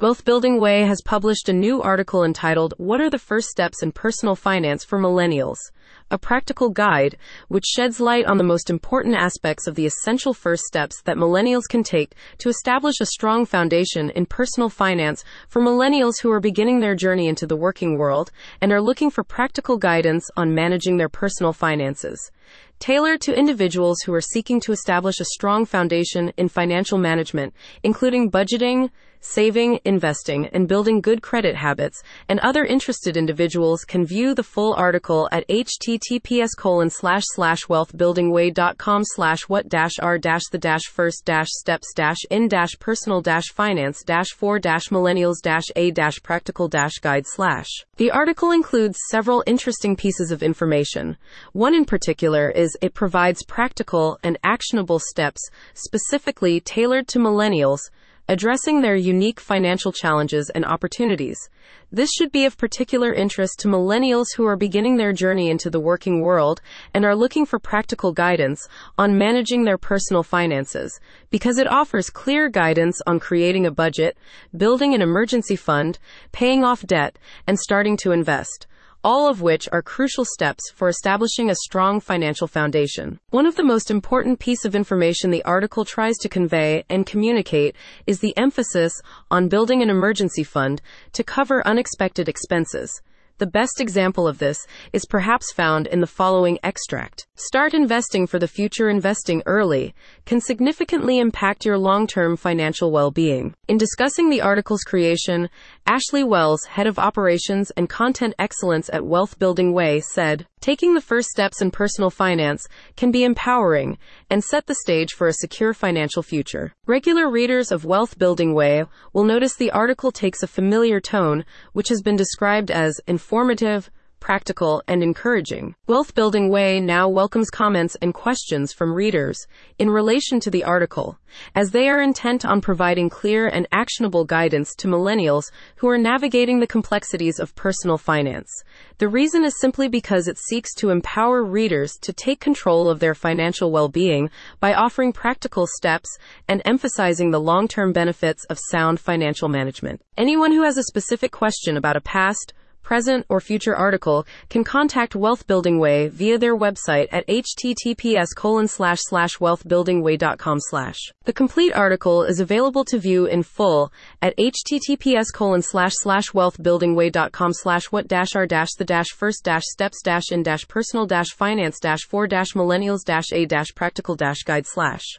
Wealth Building Way has published a new article entitled, What are the First Steps in Personal Finance for Millennials? A practical guide, which sheds light on the most important aspects of the essential first steps that millennials can take to establish a strong foundation in personal finance for millennials who are beginning their journey into the working world and are looking for practical guidance on managing their personal finances tailored to individuals who are seeking to establish a strong foundation in financial management, including budgeting, saving, investing, and building good credit habits, and other interested individuals can view the full article at https colon slash what r the first steps in personal finance dash four dash millennials dash a practical guide. The article includes several interesting pieces of information. One in particular is it provides practical and actionable steps specifically tailored to millennials addressing their unique financial challenges and opportunities. This should be of particular interest to millennials who are beginning their journey into the working world and are looking for practical guidance on managing their personal finances, because it offers clear guidance on creating a budget, building an emergency fund, paying off debt, and starting to invest all of which are crucial steps for establishing a strong financial foundation. One of the most important piece of information the article tries to convey and communicate is the emphasis on building an emergency fund to cover unexpected expenses. The best example of this is perhaps found in the following extract. Start investing for the future. Investing early can significantly impact your long term financial well being. In discussing the article's creation, Ashley Wells, head of operations and content excellence at Wealth Building Way, said, Taking the first steps in personal finance can be empowering and set the stage for a secure financial future. Regular readers of Wealth Building Way will notice the article takes a familiar tone, which has been described as informative, practical, and encouraging. Wealth Building Way now welcomes comments and questions from readers in relation to the article, as they are intent on providing clear and actionable guidance to millennials who are navigating the complexities of personal finance. The reason is simply because it seeks to empower readers to take control of their financial well-being by offering practical steps and emphasizing the long-term benefits of sound financial management. Anyone who has a specific question about a past, present, or future article can contact Wealth Building Way via their website at https wealthbuildingway.com. The complete article is available to view in full at https wealthbuildingway.com what dash r dash the dash first dash steps dash in personal dash finance dash four dash millennials dash a dash practical dash guide slash.